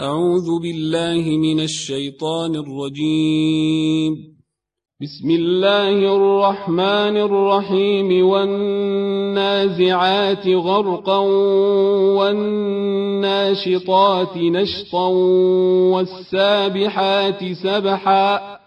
أعوذ بالله من الشيطان الرجيم. بسم الله الرحمن الرحيم. والنازعات غرقا والناشطات نشطا والسابحات سبحا.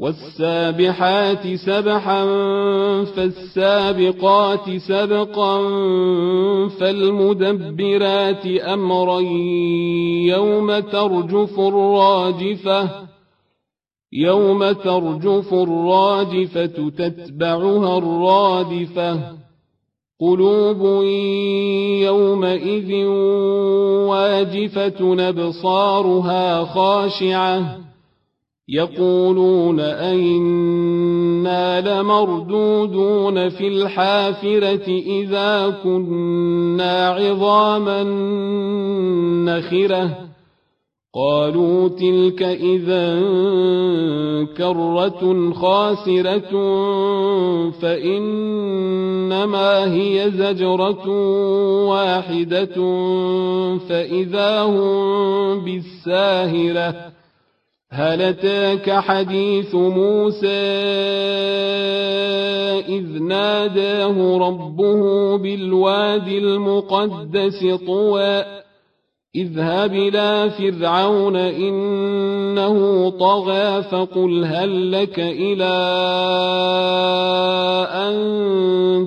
والسابحات سبحا فالسابقات سبقا فالمدبرات امرا يوم ترجف الراجفة يوم ترجف الراجفة تتبعها الرادفة. قلوب يومئذ واجفة أبصارها خاشعة. يقولون أئنا لمردودون في الحافرة إذا كنا عظاما نخرة. قالوا تلك إذا كرة خاسرة فإنما هي زجرة واحدة فإذا هم بالساهرة. هل أتاك حديث موسى إذ ناداه ربه بالوادي المقدس طوى اذهب إلى فرعون إنه طغى فقل هل لك إلى أن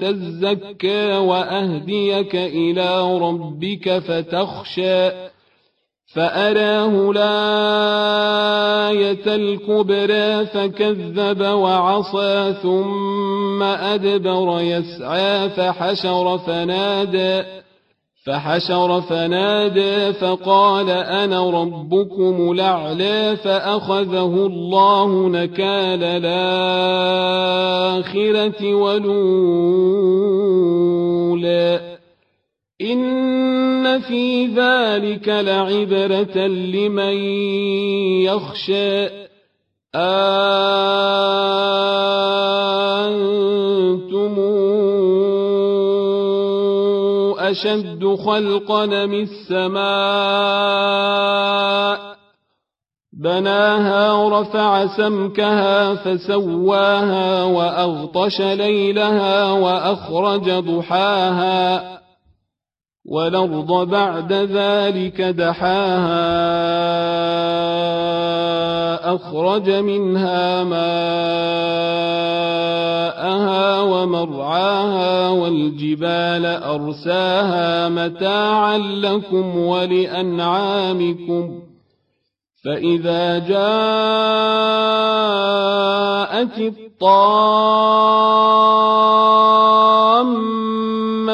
تزكى وأهديك إلى ربك فتخشى فأراه الآية الكبرى فكذب وعصى ثم أدبر يسعى فحشر فنادى فحشر فنادى فقال أنا ربكم الأعلى فأخذه الله نكال الآخرة ولولا إن في ذلك لعبرة لمن يخشى أنتم أشد خلقا من السماء بناها ورفع سمكها فسواها وأغطش ليلها وأخرج ضحاها والأرض بعد ذلك دحاها أخرج منها ماءها ومرعاها والجبال أرساها متاعا لكم ولأنعامكم فإذا جاءت الطامة